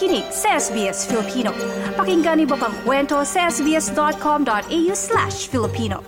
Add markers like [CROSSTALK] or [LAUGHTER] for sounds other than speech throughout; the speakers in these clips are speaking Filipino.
nakikinig sa SBS Filipino. Pakinggan niyo pang kwento sa sbs.com.au slash Filipino.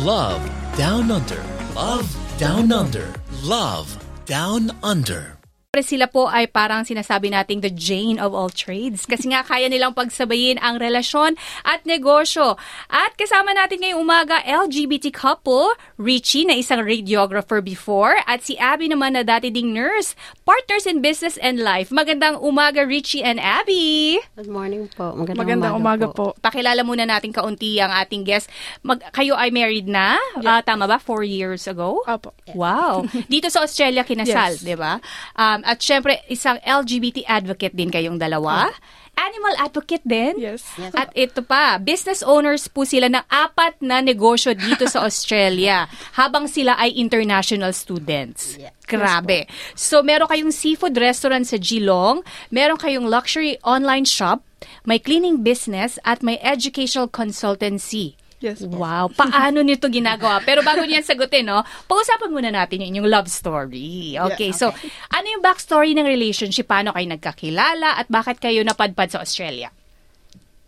Love Down Under. Love Down Under. Love Down Under. Pero sila po ay parang sinasabi nating the Jane of all trades kasi nga kaya nilang pagsabayin ang relasyon at negosyo. At kasama natin ngayong umaga LGBT couple, Richie na isang radiographer before at si Abby naman na dati ding nurse, partners in business and life. Magandang umaga Richie and Abby! Good morning po. Magandang, Magandang umaga, po. Pakilala muna natin kaunti ang ating guest. Mag, kayo ay married na? Ah, tama ba? Four years ago? Opo. Wow. [LAUGHS] Dito sa Australia kinasal, Yes. 'di ba? Um, at syempre isang LGBT advocate din kayong dalawa. Animal advocate din? Yes. [LAUGHS] At ito pa, business owners po sila ng apat na negosyo dito sa Australia [LAUGHS] habang sila ay international students. Yeah. Grabe. So, meron kayong seafood restaurant sa Geelong, meron kayong luxury online shop, may cleaning business, at may educational consultancy. Yes po. Wow, paano nito ginagawa? Pero bago niyan sagutin, no, pag-usapan muna natin yung inyong love story. Okay, so ano yung backstory ng relationship? Paano kayo nagkakilala at bakit kayo napadpad sa Australia?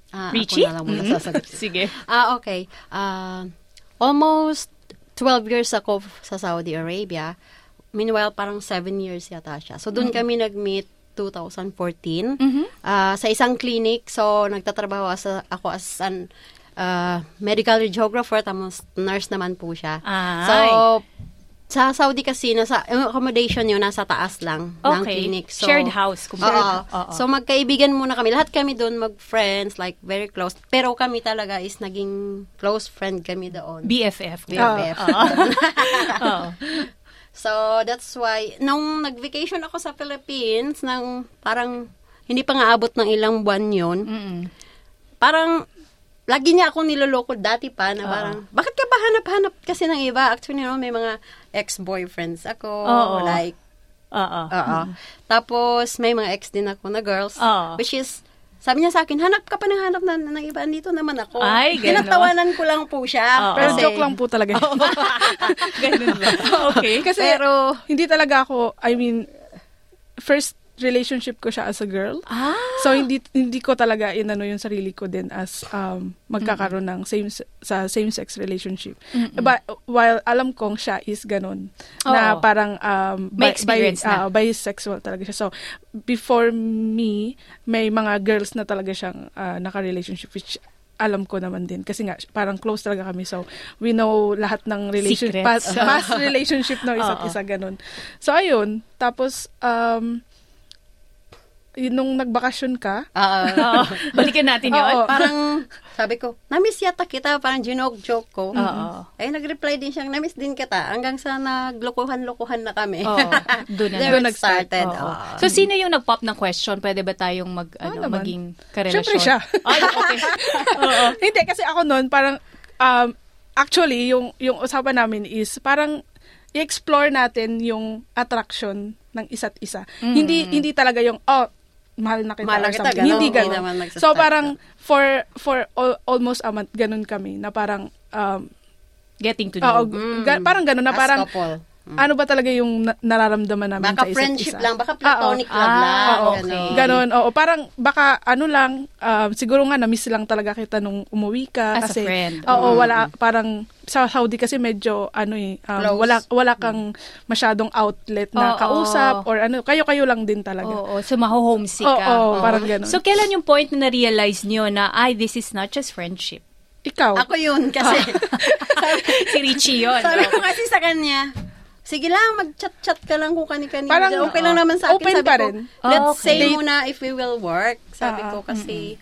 Ah, Richie? Ako na lang muna Mhm. sasagot. [LAUGHS] Sige. Ah, okay. Ah, almost 12 years ako sa Saudi Arabia. Meanwhile, parang 7 years yata siya. So, doon kami nag-meet 2014 ah, sa isang clinic. So, nagtatrabaho as ako as an ah, medical radiographer, tapos nurse naman po siya. Ay. So, sa Saudi kasi, nasa, accommodation yun, nasa taas lang ng Okay. clinic. So, Shared house, kumbaga. Oo. Oo. So, magkaibigan muna kami. Lahat kami doon mag-friends, like, very close. Pero kami talaga is naging close friend kami doon. BFF. BFF. [LAUGHS] Oo. so, that's why, nung nag-vacation ako sa Philippines, nang parang, hindi pa nga abot ng ilang buwan yun, Mm-mm. parang, lagi niya akong niloloko dati pa na parang, bakit ka ba hanap-hanap kasi ng iba? Actually, no, may mga ex-boyfriends ako, Oo. like, Oo. Oo. Tapos, may mga ex din ako na girls. Oo. Which is, sabi niya sa akin, hanap ka pa ng hanap na, ng iba. Andito naman ako. Ay. Tinatawanan ko lang po siya. Oo. Pero Kasi- joke lang po talaga. [LAUGHS] Ganun ba? [LAUGHS] Okay. Kasi Pero, hindi talaga ako, I mean, first relationship ko siya as a girl. Ah. So hindi hindi ko talaga inano yung sarili ko din as um magkakaroon ng same sa same sex relationship. But while alam kong siya is ganun na Oo. parang um bi- na. ah, bisexual talaga siya. So before me may mga girls na talaga siyang ah, naka-relationship which alam ko naman din kasi nga parang close talaga kami so we know lahat ng relationship past, past [LAUGHS] relationship no isa't isa ganun. So ayun, tapos um nung nagbakasyon ka, [LAUGHS] Oo. Balikan natin yun. Oo. parang, sabi ko, namiss yata kita. Parang joke ko. Oo. Ay, nag-reply din siya, namiss din kita. Hanggang sa naglokohan-lokohan na kami. Oo. [LAUGHS] Doon na. Doon it nag-start. started. Oo. Oo. So, sino yung nag-pop ng question? Pwede ba tayong mag, ano, naman. maging karelasyon? Siyempre siya. [LAUGHS] Ay, okay. Oo. hindi kasi ako noon parang um, actually yung yung usapan namin is parang i-explore natin yung attraction ng isa't isa. Hindi hindi talaga yung oh mahal na kita Mahal na kita, ganun. Hindi Hindi ganun. naman nagsastart so parang for for al- almost a month ganun kami na parang um Getting to oo, know. ga- parang ganun na As parang couple. Ano ba talaga yung na- nararamdaman namin Baka sa isa't friendship isa. lang, baka platonic love Ah, lang. oo. ganun. Ganon, oo. Parang baka ano lang, um, siguro nga na-miss lang talaga kita nung umuwi ka. As a kasi, friend. Oo, wala, parang sa Saudi kasi medyo ano eh, um, Close. wala, wala kang masyadong outlet na Oo. kausap or ano, kayo-kayo lang din talaga. Oo, so maho-homesick Oo, ka. oo, parang ganon. So, kailan yung point na na-realize nyo na, ay, this is not just friendship? Ikaw, Ako yun, kasi [LAUGHS] si Richie yun. sabi no? ko kasi sa kanya, sige lang, mag-chat-chat ka lang kung kani-kanina. Parang, dyan. okay lang naman sa akin. open sabi pa ko, rin. let's Oh, okay. say Date. muna if we will work. Sabi Ah, ko kasi,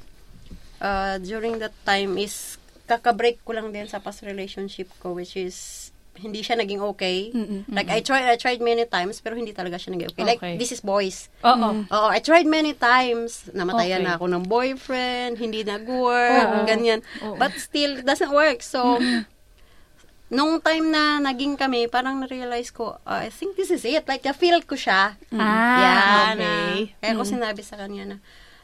uh, during that time is, kakabreak ko lang din sa past relationship ko, which is, hindi siya naging okay. Mm-mm. Like, I tried, I tried many times, pero hindi talaga siya naging okay. Like, Okay. this is boys. Oo. Oo, I tried many times. Namatayan Okay. na ako ng boyfriend, hindi nag-work, Oo. ganyan. Oo. But still, it doesn't work. So, nung time na naging kami, parang na-realize ko, uh, I think this is it. Like, na-feel ko siya. Ah, Yeah, okay. na, kaya ko sinabi sa kanya na,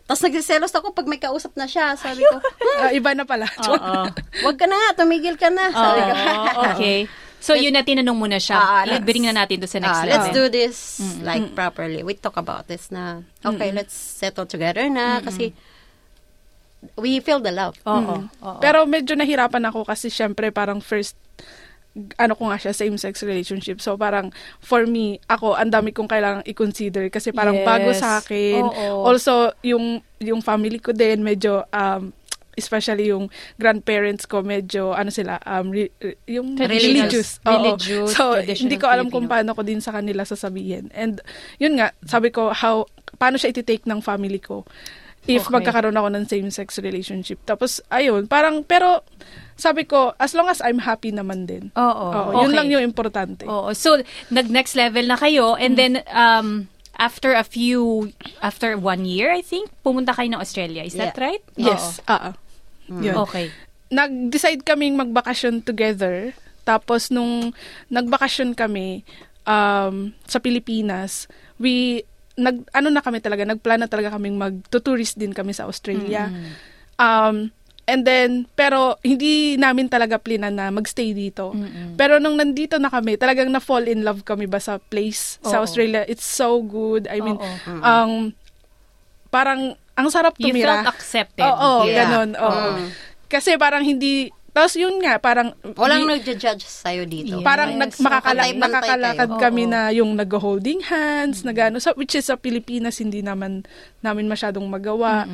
tapos nagsiselos ako pag may kausap na siya. Sabi ko, [LAUGHS] ah, iba na pala. Oo. wag ka na nga, tumigil ka na. Sabi ko. [LAUGHS] Okay. So, yun na tinanong mo na siya. Let- let's- bring na natin to sa next Ah, level. let's do this like properly. We talk about this na, okay, let's settle together na kasi we feel the love. Oo. oo. Pero medyo nahirapan ako kasi syempre parang first ano ko nga siya, same-sex relationship. So, parang, for me, ako, ang dami kong kailangang i-consider kasi parang Yes. bago sa akin. Oo. Also, yung, yung family ko din, medyo, um, especially yung grandparents ko, medyo, ano sila, um, re- re- yung religious. Oo. religious, So, hindi ko alam kung paano ko din sa kanila sasabihin. And, yun nga, sabi ko, how, paano siya iti-take ng family ko if Okay. magkakaroon ako ng same-sex relationship. Tapos, ayun, parang, pero, sabi ko, as long as I'm happy naman din. Oo. Oo, Yun Okay. lang yung importante. Oo. So, nag-next level na kayo and then um after a few after one year, I think, pumunta kayo ng Australia. Is that Yeah. right? Yes. Ah. ah. Yun. Oo. Okay. Nag-decide kaming magbakasyon together. Tapos, nung nagbakasyon kami um, sa Pilipinas, we, nag, ano na kami talaga, nagplan na talaga kaming mag-tourist din kami sa Australia. Um, and then, pero hindi namin talaga plinan na magstay dito. Pero nung nandito na kami, talagang na-fall in love kami ba sa place sa Oo. Australia. It's so good. I mean, Oo. um, parang, ang sarap You tumira. felt accepted. Oo, Yeah. ganun. Oo. Kasi parang hindi, tapos yun nga, parang, Walang di- nagja-judge sa'yo dito. Yeah. parang Yes. nag, makakala, Pantay-pantay nakakalakad kayo. kami Oo. na yung nag-holding hands, na gano'n. So, which is sa Pilipinas, hindi naman namin masyadong magawa.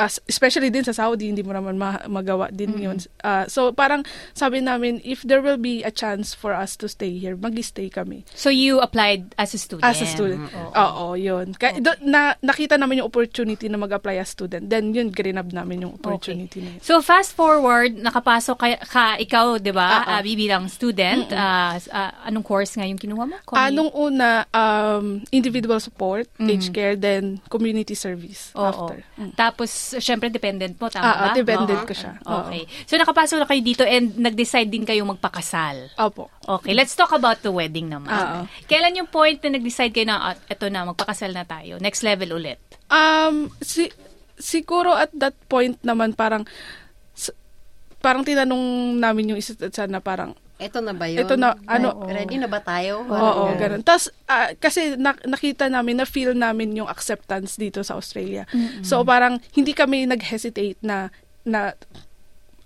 As, especially din sa Saudi, hindi mo naman ma- magawa din yun. Ah, so, parang sabi namin, if there will be a chance for us to stay here, mag-stay kami. So you applied as a student. As a student. Oo, yun. Ka- do- na, nakita namin yung opportunity na mag-apply as student. Then, yun, grinab namin yung opportunity na yun. So fast forward, nakapasok ka, ka ikaw, 'di ba? Ah, bibilang student. s- ah, anong course nga yung kinuha mo? Ah, Commu- nung una, um, individual support, age care, then community service Oo. after. Mm. Tapos, syempre, dependent mo, tama Ah, ba? ah, dependent Oo. ko siya. Oo. Okay. So, nakapasok na kayo dito and nag-decide din kayong magpakasal. Opo. Okay, let's talk about the wedding naman. Oo. Kailan yung point na nag-decide kayo na, ah, eto na, magpakasal na tayo? Next level ulit. Um, si, siguro at that point naman parang, s- parang tinanong namin yung isa't isa na parang, Ito na ba yun? Ito na, ano- Ready na ba tayo? oo, ganun. Tapos, ah, kasi na- nakita namin, na-feel namin yung acceptance dito sa Australia. So, parang, hindi kami nag-hesitate na, na,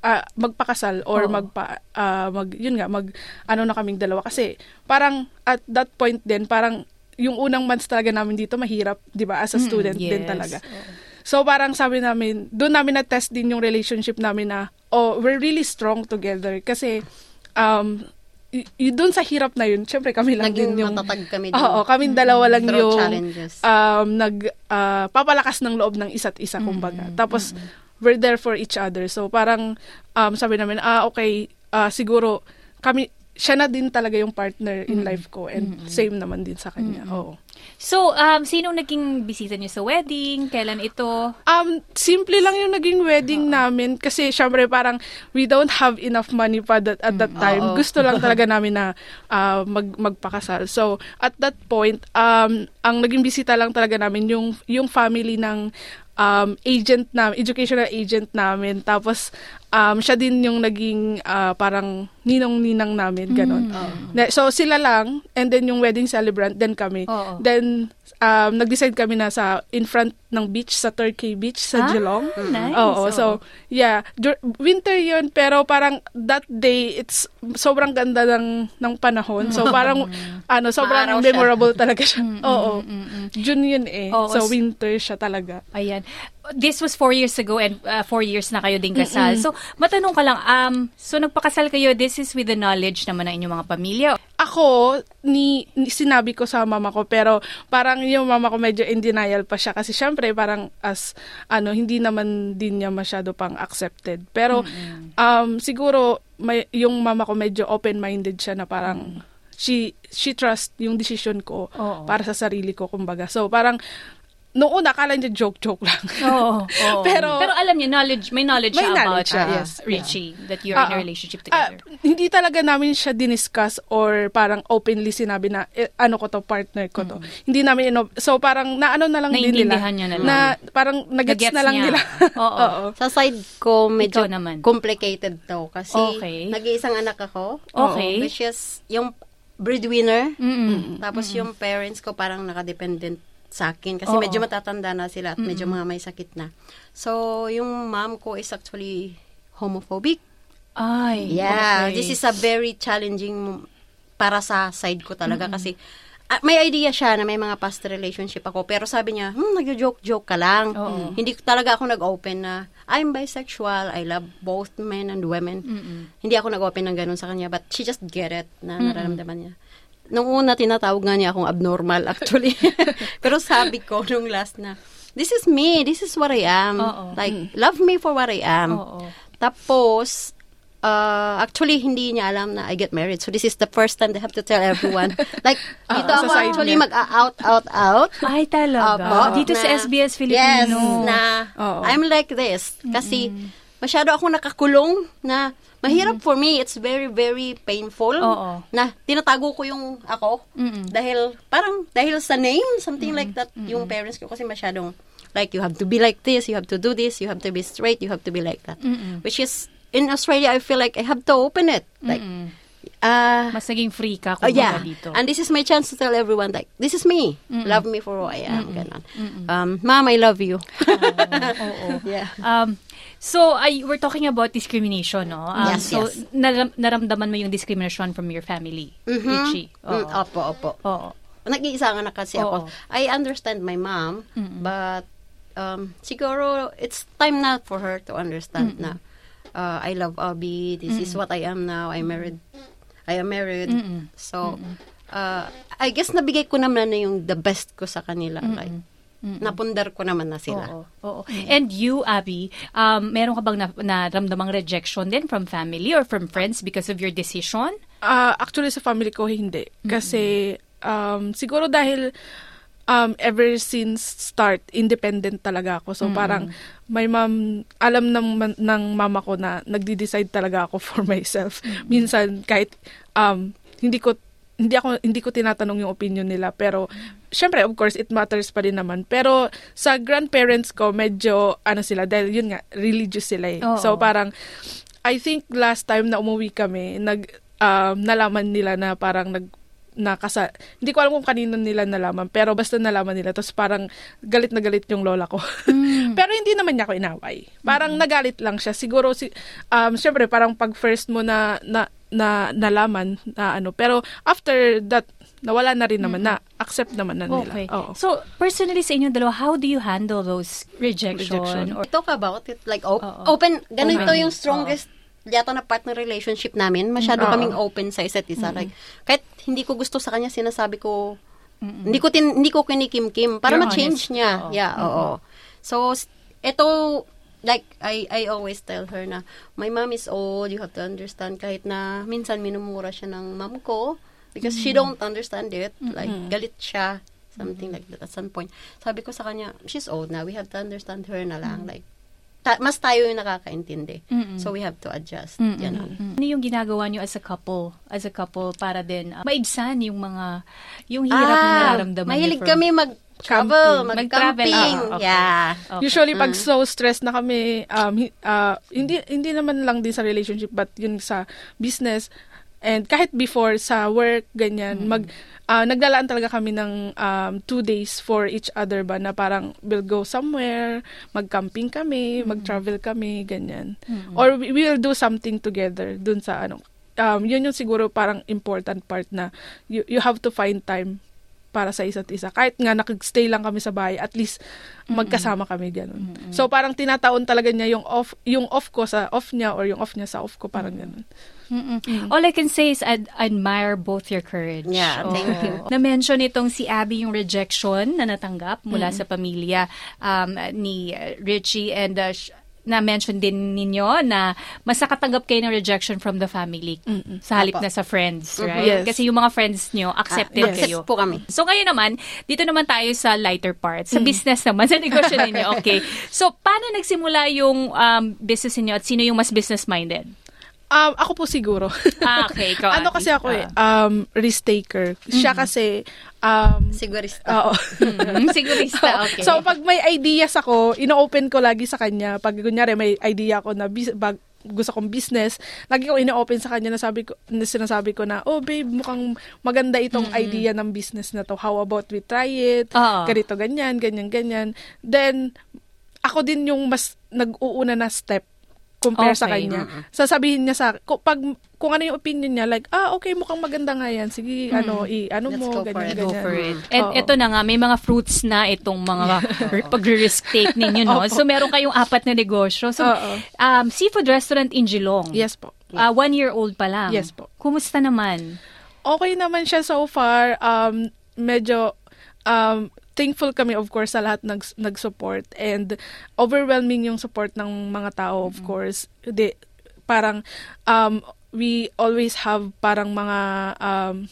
ah, magpakasal or Oo. magpa ah, mag yun nga mag ano na kaming dalawa kasi parang at that point din parang yung unang months talaga namin dito mahirap 'di ba as a student din yes. talaga so parang sabi namin doon namin na test din yung relationship namin na oh we're really strong together kasi um y- y- doon sa hirap na yun syempre kami lang Naging din yung matatag kami dun. Oo, kaming dalawa lang Through yung challenges. um, nag ah, papalakas ng loob ng isa't isa kumbaga. Tapos we're there for each other. So parang um, sabi namin, ah okay, ah, siguro kami siya na din talaga yung partner in life ko and same naman din sa kanya. Oo. So, um, sino naging bisita niyo sa wedding? Kailan ito? Um, simple lang yung naging wedding namin kasi syempre parang we don't have enough money pa that, at that time. Oo. Gusto lang [LAUGHS] talaga namin na ah, mag, magpakasal. So, at that point, um, ang naging bisita lang talaga namin yung, yung family ng um, agent na educational agent namin. Tapos, um, siya din yung naging ah, parang ninong-ninang namin, ganon. Na- So, sila lang, and then yung wedding celebrant, then kami. Oo. Then, um, nag-decide kami na sa in front ng beach, sa Turkey Beach, sa Ah, Geelong. nice. Oo, Oo. so, yeah. Dur- winter yun, pero parang that day, it's sobrang ganda ng, ng panahon. So, parang, ano, sobrang Maaraw siya. memorable talaga siya. Oo. June yun eh. Oo, so, winter siya talaga. Ayan. This was four years ago and uh, four years na kayo din kasal. So, matanong ka lang, um, so nagpakasal kayo, this is with the knowledge naman ng inyong mga pamilya. Ako, ni, ni- sinabi ko sa mama ko, pero parang yung mama ko medyo in denial pa siya. Kasi syempre, parang as, ano, hindi naman din niya masyado pang accepted. Pero, um, siguro, may, yung mama ko medyo open-minded siya na parang, she, she trust yung decision ko Oo. para sa sarili ko, kumbaga. So, parang, noong una, akala niya joke-joke lang. Oo. [LAUGHS] oo. Pero- Pero alam niya, knowledge, may knowledge May siya knowledge about siya, uh, yes. Richie, that you're in a Ah, relationship together. hindi talaga namin siya diniscuss or parang openly sinabi na eh, ano ko to, partner ko to. Hindi namin, ino- so parang naano na lang din nila. Naintindihan niya na lang. Na parang nagets na lang niya. nila. [LAUGHS] [LAUGHS] Oo. Sa side ko, medyo Ikaw naman. complicated to. Kasi Okay. nag-iisang anak ako. Okay. Which is, yung breadwinner. Mm-mm. Tapos yung parents ko parang nakadependent sa akin. Kasi Oo. medyo matatanda na sila at medyo mga may sakit na. So, yung mom ko is actually homophobic. Ay, Yeah, okay. this is a very challenging para sa side ko talaga kasi ah, may idea siya na may mga past relationship ako pero sabi niya, hmm, nag-joke-joke ka lang. Oo. Hindi talaga ako nag-open na I'm bisexual, I love both men and women. Hindi ako nag-open ng ganun sa kanya but she just get it na nararamdaman niya. Nung una, tinatawag nga niya akong abnormal actually. [LAUGHS] [LAUGHS] pero sabi ko nung last na, this is me, this is what I am. Oo. Like, love me for what I am. Oo. Tapos, uh, actually, hindi niya alam na I get married. So, this is the first time they have to tell everyone. [LAUGHS] like, dito sa ako actually mag-out, out, out. Ay, talaga. Opo, Dito sa na- SBS Yes, Filipino. na Oo. I'm like this. Kasi, masyado ako nakakulong na mahirap for me. It's very, very painful. Oo. Na tinatago ko yung ako. Mm-mm. Dahil, parang, dahil sa name, something like that. Yung parents ko kasi masyadong, like, you have to be like this, you have to do this, you have to be straight, you have to be like that. Which is, in Australia, I feel like I have to open it. Like, ah, Mas naging free ka Oh, kung yeah. dito. And this is my chance to tell everyone, like, this is me. Love me for who I am. Ganon. Um, Mom, I love you. [LAUGHS] Oo. [LAUGHS] yeah. Um, so, ay, we're talking about discrimination, no? Um, Yes, so, yes. naram- naramdaman mo yung discrimination from your family, Richie. Mm, Oo. opo, opo. Oo. Nag-iisa nga na kasi ako. Oo. I understand my mom, but um, siguro it's time na for her to understand na uh, I love Abby. This is what I am now. I married. I am married. So, uh, I guess nabigay ko naman na yung the best ko sa kanila. Like, napundar ko naman na sila. Oo, oo. And you, Abby, um, meron ka bang na, naramdamang rejection din from family or from friends because of your decision? Ah, actually, sa family ko, hindi. Kasi, um, siguro dahil um, ever since start, independent talaga ako. So, parang, my mom, alam ng, man- ng mama ko na nagdi-decide talaga ako [LAUGHS] for myself. Minsan, kahit, um, hindi ko, hindi ako hindi ko tinatanong yung opinion nila pero syempre of course it matters pa rin naman. Pero sa grandparents ko medyo ano sila dahil yun nga religious sila eh. Oo. so parang I think last time na umuwi kami, nag um, nalaman nila na parang nag nakasa hindi ko alam kung kanino nila nalaman pero basta nalaman nila tapos parang galit na galit yung lola ko. [LAUGHS] Pero hindi naman niya ako inaway. Parang nagalit lang siya. Siguro si um syempre parang pag first mo na na, na nalaman na ano pero after that nawala na rin naman na accept naman na nila Okay. Oo. So, personally sa inyo dalawa, how do you handle those rejection? Rejection. Or, talk about it like op- open ganito Open. yung strongest yata na partner relationship namin masyado Oo. kaming open sa isa't isa like kahit hindi ko gusto sa kanya sinasabi ko hindi ko tin, hindi ko kinikimkim para You're ma-change honest. niya Oo. yeah oo so ito like I I always tell her na my mom is old you have to understand kahit na minsan minumura siya ng mom ko because she don't understand it like galit siya something like that at some point. Sabi ko sa kanya she's old now we have to understand her na lang like ta- mas tayo yung nakakaintindi. So we have to adjust Ganon. ano yung ginagawa niyo as a couple? As a couple para din uh, maibsan yung mga yung hirap na nararamdaman Ah, mahilig from- kami mag-travel, Camping. mag-camping. Ah, okay. Yeah. Okay. Usually pag so stressed na kami um hi- ah, hindi hindi naman lang din sa relationship but yun sa business and kahit before sa work ganyan mag ah, naglalaan talaga kami ng um, two days for each other ba na parang we'll go somewhere mag-camping kami mag-travel kami ganyan or we will do something together dun sa ano um, yun yung siguro parang important part na you, you have to find time para sa isa't isa. Kahit nga nakag-stay lang kami sa bahay, at least magkasama kami ganun. So parang tinataon talaga niya yung off yung off ko sa off niya or yung off niya sa off ko parang ganun. Mm-mm. All I can say is I admire both your courage. Yeah, thank Oo. you. [LAUGHS] Na-mention itong si Abby yung rejection na natanggap mula sa pamilya um, ni Richie and uh, na-mention din ninyo na mas nakatanggap kayo ng rejection from the family sa halip Apo. na sa friends, right? Yes. Kasi yung mga friends nyo, accepted Ah, yes. kayo. po kami. So ngayon naman, dito naman tayo sa lighter part, sa business naman, sa negosyo [LAUGHS] ninyo. Okay. So paano nagsimula yung um, business ninyo at sino yung mas business-minded? Um, ako po siguro. Ah, okay. Ikaw, [LAUGHS] ano kasi ako eh, Ah. um, risk taker. Siya kasi, um, Sigurista. oo. Mm, [LAUGHS] sigurista, okay. So, pag may ideas ako, ino-open ko lagi sa kanya. Pag kunyari may idea ako na bis- bag, gusto kong business, lagi ko ino-open sa kanya na sabi ko, na sinasabi ko na, oh babe, mukhang maganda itong idea ng business na to. How about we try it? Oo. Ganito, ganyan, ganyan, ganyan. Then, ako din yung mas nag-uuna na step compare sa Okay. kanya. Sasabihin niya sa kung, pag kung ano yung opinion niya like ah okay mukhang maganda nga yan sige ano i ano Let's mo go for ganyan it. Go ganyan. for it. And Oo. ito na nga, may mga fruits na itong mga [LAUGHS] pag-risk take ninyo, no? So, meron kayong apat na negosyo. So, Oo. um, seafood restaurant in Geelong. Yes po. Uh, one year old pa lang. Yes po. Kumusta naman? okay naman siya so far. Um, medyo um, thankful kami of course sa lahat nag nag-support and overwhelming yung support ng mga tao of course. Di, parang um, we always have parang mga um,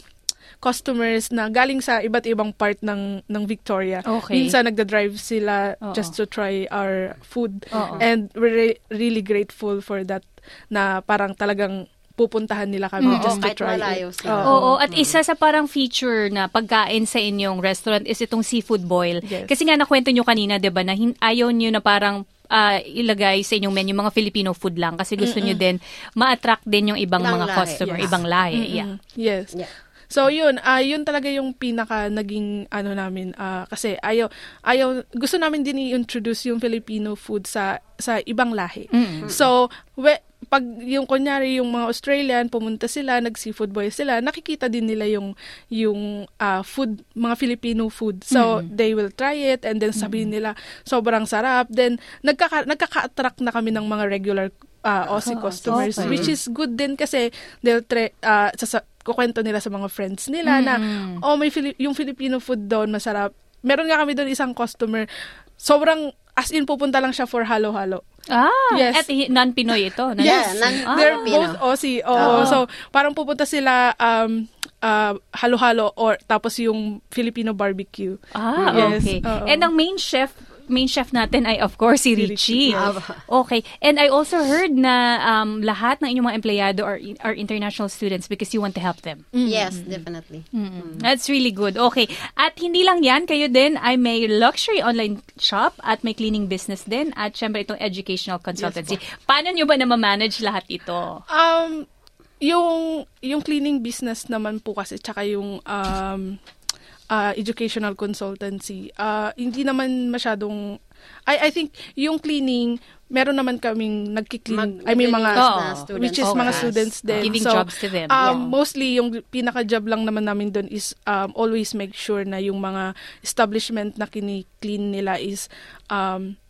customers na galing sa iba't ibang part ng ng Victoria. Okay. Minsan nagda-drive sila Oo. just to try our food Oo. and we're re- really grateful for that na parang talagang pupuntahan nila kami Oo, just to kahit try malayo it. Oo, at isa sa parang feature na pagkain sa inyong restaurant is itong seafood boil. Yes. Kasi nga nakwento nyo kanina, 'di ba, na hin- ayaw nyo na parang ah, ilagay sa inyong menu mga Filipino food lang kasi gusto nyo din ma-attract din yung ibang Ibang mga lahi, customer, yes. ibang lahi. Yeah. Yes. Yeah. So yun, ah yun talaga yung pinaka naging ano namin ah, kasi ayaw ayaw gusto namin din i-introduce yung Filipino food sa sa ibang lahi. So we, pag yung kunyari yung mga Australian pumunta sila, nag-seafood boil sila, nakikita din nila yung yung ah, food, mga Filipino food. So they will try it and then sabihin nila sobrang sarap. Then nagkaka nagkaka-attract na kami ng mga regular ah, Aussie customers okay. which is good din kasi they'll try ah, sa, kukwento nila sa mga friends nila na oh may Fili- yung Filipino food doon masarap. Meron nga kami doon isang customer sobrang as in pupunta lang siya for halo-halo. Ah, Yes. at non-Pinoy ito. non- Yeah, Yes, non- they're Filipino. both Aussie. Oo. So, parang pupunta sila um, uh, halo-halo or tapos yung Filipino barbecue. Ah, Yes, okay. oo. And ang main chef main chef natin ay of course si Si Richie. Yes. Okay. And I also heard na um, lahat ng inyong mga empleyado are, are international students because you want to help them. Yes, definitely. Mm. That's really good. Okay. At hindi lang yan, kayo din ay may luxury online shop at may cleaning business din at syempre itong educational consultancy. Paano nyo ba na manage lahat ito? Um, yung yung cleaning business naman po kasi tsaka yung um, uh, educational consultancy, uh, hindi naman masyadong I I think yung cleaning meron naman kaming nagki-clean. Mag- I mean mga na students which is for mga us. students din. Giving so, jobs to them. Um, Yeah. Mostly, yung pinaka-job lang naman namin doon is um, always make sure na yung mga establishment na kini-clean nila is um,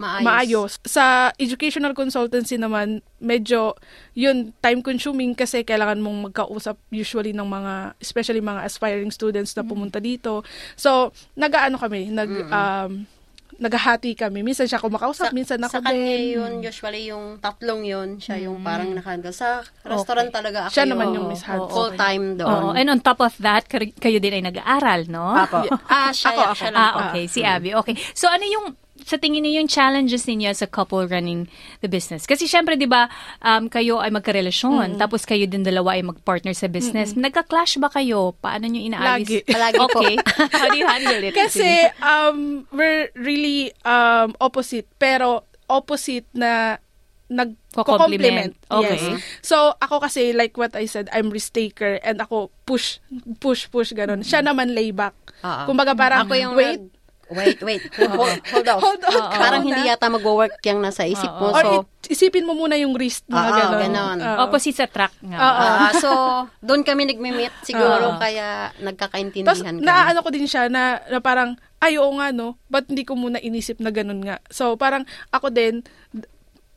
Maayos. maayos. Sa educational consultancy naman, medyo yun time-consuming kasi kailangan mong magkausap usually ng mga, especially mga aspiring students na pumunta dito. So, nag-ano kami, nag, um, naghahati kami. Minsan siya kumakausap, minsan ako sa kanya din. yun, usually yung tatlong yun, siya yung parang nakahandle. Sa restaurant talaga ako Siya naman yung Miss Hands. full time doon. Oo. And on top of that, kar- kayo din ay nag-aaral, no? Apo. [LAUGHS] Ah, siya, Ako, ako. siya lang. Ah, okay. Si Abby. Okay. So, ano yung, sa tingin niyo yung challenges ninyo as a couple running the business? Kasi syempre, di ba, um, kayo ay magkarelasyon, tapos kayo din dalawa ay mag-partner sa business. Nagka-clash ba kayo? Paano nyo inaayos? Lagi. Palagi po. okay. [LAUGHS] How do you handle it? Kasi um, we're really um, opposite, pero opposite na nag-complement. Okay. Yes. So, ako kasi, like what I said, I'm risk taker and ako push, push, push, ganun. Siya naman layback. Ah, ah. Kumbaga parang, Ako yung wait, Wait, wait. [LAUGHS] Hold, hold off. Hold on ka Parang hindi yata mag-work yung nasa isip mo. or So, it- isipin mo muna yung risk mga Oo, ganun. ganon. Oo. Opposite sa track nga. Oo. ah, so doon kami nagme-meet siguro Oo. kaya Tapos, nagkakaintindihan kami. naaano ko din siya na, na parang, ay, oo nga, no? Ba't hindi ko muna inisip na ganun nga? So, parang, ako din,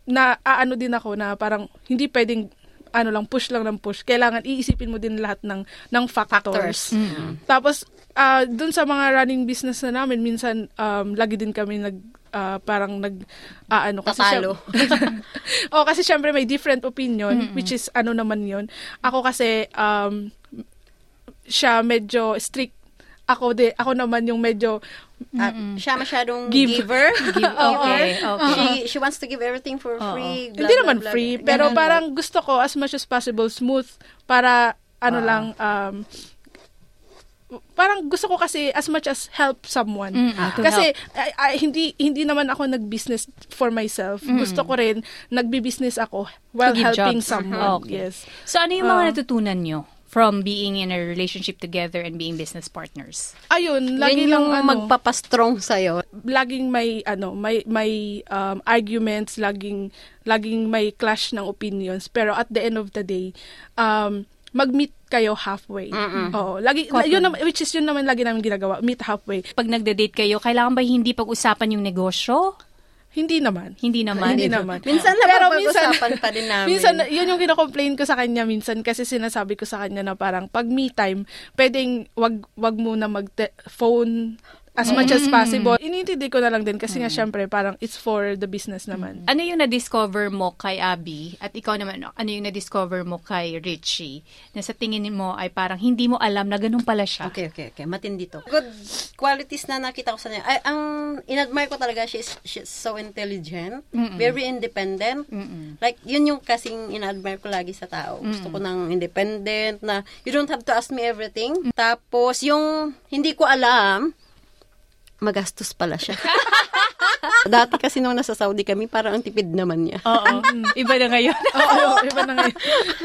na aano din ako na parang, hindi pwedeng, ano lang, push lang ng push. Kailangan iisipin mo din lahat ng, ng factors. Factors. Tapos, ah dun sa mga running business na namin, minsan, um, lagi din kami nag, ah, parang nag ah, ano kasi Tatalo. [LAUGHS] oh kasi syempre may different opinion which is ano naman 'yon. Ako kasi um siya medyo strict. Ako de ako naman yung medyo At siya masyadong Give. giver. [LAUGHS] Give- okay, okay. She, she wants to give everything for Oo. free. blah, hindi blah, naman blah. free, pero Ganun parang gusto ko as much as possible smooth para ano Ah. lang um parang gusto ko kasi as much as help someone. Mm, ah, kasi ay- ay, hindi hindi naman ako nag-business for myself. Gusto ko rin nagbi-business ako while helping jobs. someone. [LAUGHS] Okay. Yes. So ano yung mga Ah. natutunan nyo from being in a relationship together and being business partners? Ayun, lagi Yun lang yung ano, magpapastrong sa'yo. laging may ano, may may um, arguments, laging laging may clash ng opinions, pero at the end of the day, um mag-meet kayo halfway. Oo, lagi Cotton. yun naman, which is yun naman lagi namin ginagawa, meet halfway. Pag nagde-date kayo, kailangan ba hindi pag-usapan yung negosyo? Hindi naman. Hindi naman. Hindi naman. Minsan Pero napapag-usapan pa din [LAUGHS] namin. Minsan, yun yung kino-complain ko sa kanya minsan kasi sinasabi ko sa kanya na parang pag me time, pwedeng wag, wag muna mag-phone as much as possible. Iniintindi ko na lang din kasi nga syempre parang it's for the business naman. Ano yung na-discover mo kay Abby at ikaw naman, ano yung na-discover mo kay Richie na sa tingin mo ay parang hindi mo alam na ganun pala siya? Okay, okay, okay. Matindi to. Good qualities na nakita ko sa niya. Ay, ang inadmire ko talaga, she's, she's so intelligent, very independent. Like, yun yung kasing inadmire ko lagi sa tao. Gusto ko ng independent na you don't have to ask me everything. Tapos, yung hindi ko alam, magastos pala siya. [LAUGHS] Dati kasi nung nasa Saudi kami, parang ang tipid naman niya. Oo. Iba na ngayon. [LAUGHS] Oo, iba na ngayon.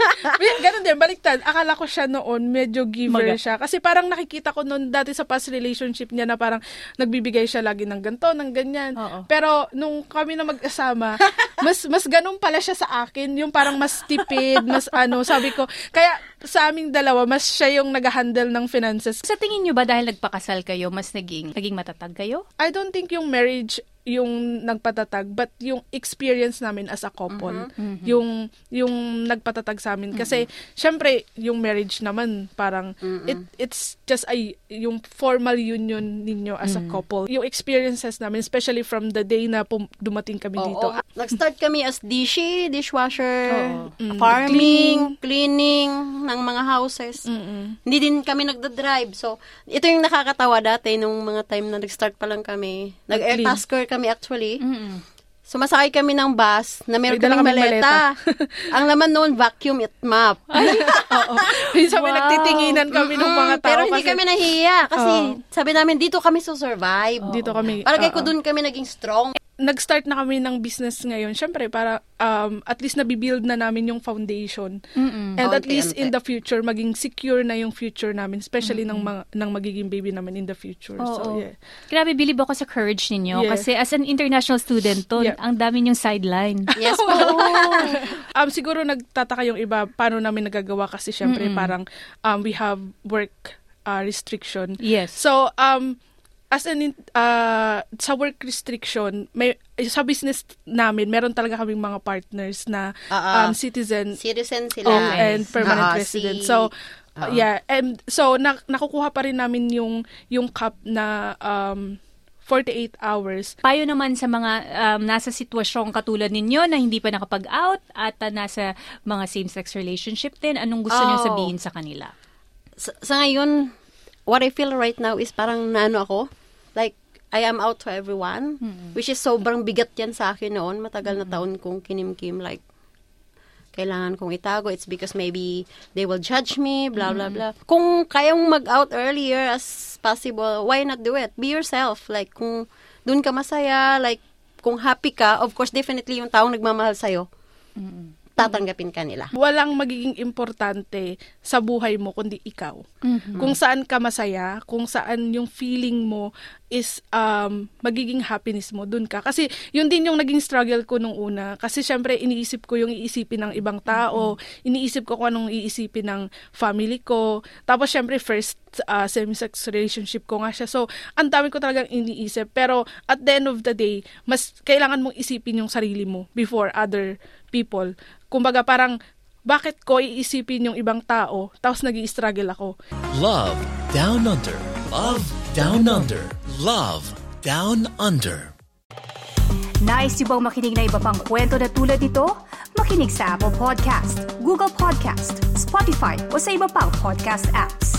[LAUGHS] Ganun din, baliktad. Akala ko siya noon, medyo giver Maga. siya. Kasi parang nakikita ko noon dati sa past relationship niya na parang nagbibigay siya lagi ng ganto, ng ganyan. Oo. Pero nung kami na mag-asama, mas mas ganun pala siya sa akin. Yung parang mas tipid, mas ano, sabi ko. Kaya sa aming dalawa, mas siya yung nag-handle ng finances. sa tingin nyo ba dahil nagpakasal kayo, mas naging, naging matatag kayo? I don't think yung marriage yung nagpatatag but yung experience namin as a couple yung yung nagpatatag sa amin kasi syempre yung marriage naman parang it it's just a yung formal union ninyo as a couple yung experiences namin especially from the day na pum- dumating kami dito Oo. Nag-start kami as dishi, dishwasher, Oo. Mm. farming, cleaning ng mga houses. Mm-mm. Hindi din kami nagda-drive. So, ito yung nakakatawa dati nung mga time na nag-start pa lang kami. Nag-air tasker kami actually. Mm-mm. Sumasakay kami ng bus na meron kaming kaming maleta. [LAUGHS] Ang laman noon, vacuum at map. [LAUGHS] Oo. Minsan may Wow. nagtitinginan kami ng mga tao Pero hindi kasi kami nahihiya kasi Oo. sabi namin, dito kami susurvive. dito kami ko oo. dun kami naging strong. Nag-start na kami ng business ngayon, syempre para um, at least nabibuild na namin yung foundation. Mm-mm. And at least in the future, maging secure na yung future namin, especially ng, mga, ng magiging baby namin in the future. So, Oo. yeah. Grabe, bilib ako sa courage ninyo. Yeah. Kasi as an international student to, Yeah. ang dami niyong sideline. [LAUGHS] Yes po. [LAUGHS] Um, siguro nagtataka yung iba, paano namin nagagawa kasi syempre parang um, we have work uh, restriction. Yes. So, um, as an, in- uh, sa work restriction, may, sa business namin, meron talaga kaming mga partners na Ah, ah. um, citizen Citizen sila. Oh, and permanent Ah, resident. si- So, Ah. yeah, and so na, nakukuha pa rin namin yung yung cup na um 48 hours. Payo naman sa mga um, nasa sitwasyong katulad ninyo na hindi pa nakapag-out at uh, nasa mga same-sex relationship din, anong gusto niyo Oh. sabihin sa kanila? sa, sa ngayon, what I feel right now is parang naano ako. Like, I am out to everyone. Which is sobrang bigat yan sa akin noon. Matagal na taon kong kinimkim. Like, kailangan kong itago. It's because maybe they will judge me, blah, blah, blah. Kung kaya mong mag-out earlier as possible, why not do it? Be yourself. Like, kung dun ka masaya, like, kung happy ka, of course, definitely yung taong nagmamahal sa'yo, tatanggapin ka nila. Walang magiging importante sa buhay mo kundi ikaw. Kung saan ka masaya, kung saan yung feeling mo is um, magiging happiness mo, dun ka. Kasi yun din yung naging struggle ko nung una. Kasi syempre iniisip ko yung iisipin ng ibang tao, iniisip ko kung anong iisipin ng family ko. Tapos syempre first uh, same-sex relationship ko nga siya. So, ang dami ko talagang iniisip. Pero at the end of the day, mas kailangan mong isipin yung sarili mo before other people. Kumbaga parang, bakit ko iisipin yung ibang tao, tapos nag struggle ako. Love Down Under. Love Down Under. Love Down Under. Nice yung bang makinig na iba pang kwento na tulad ito? Makinig sa Apple Podcast, Google Podcast, Spotify o sa iba pang podcast apps.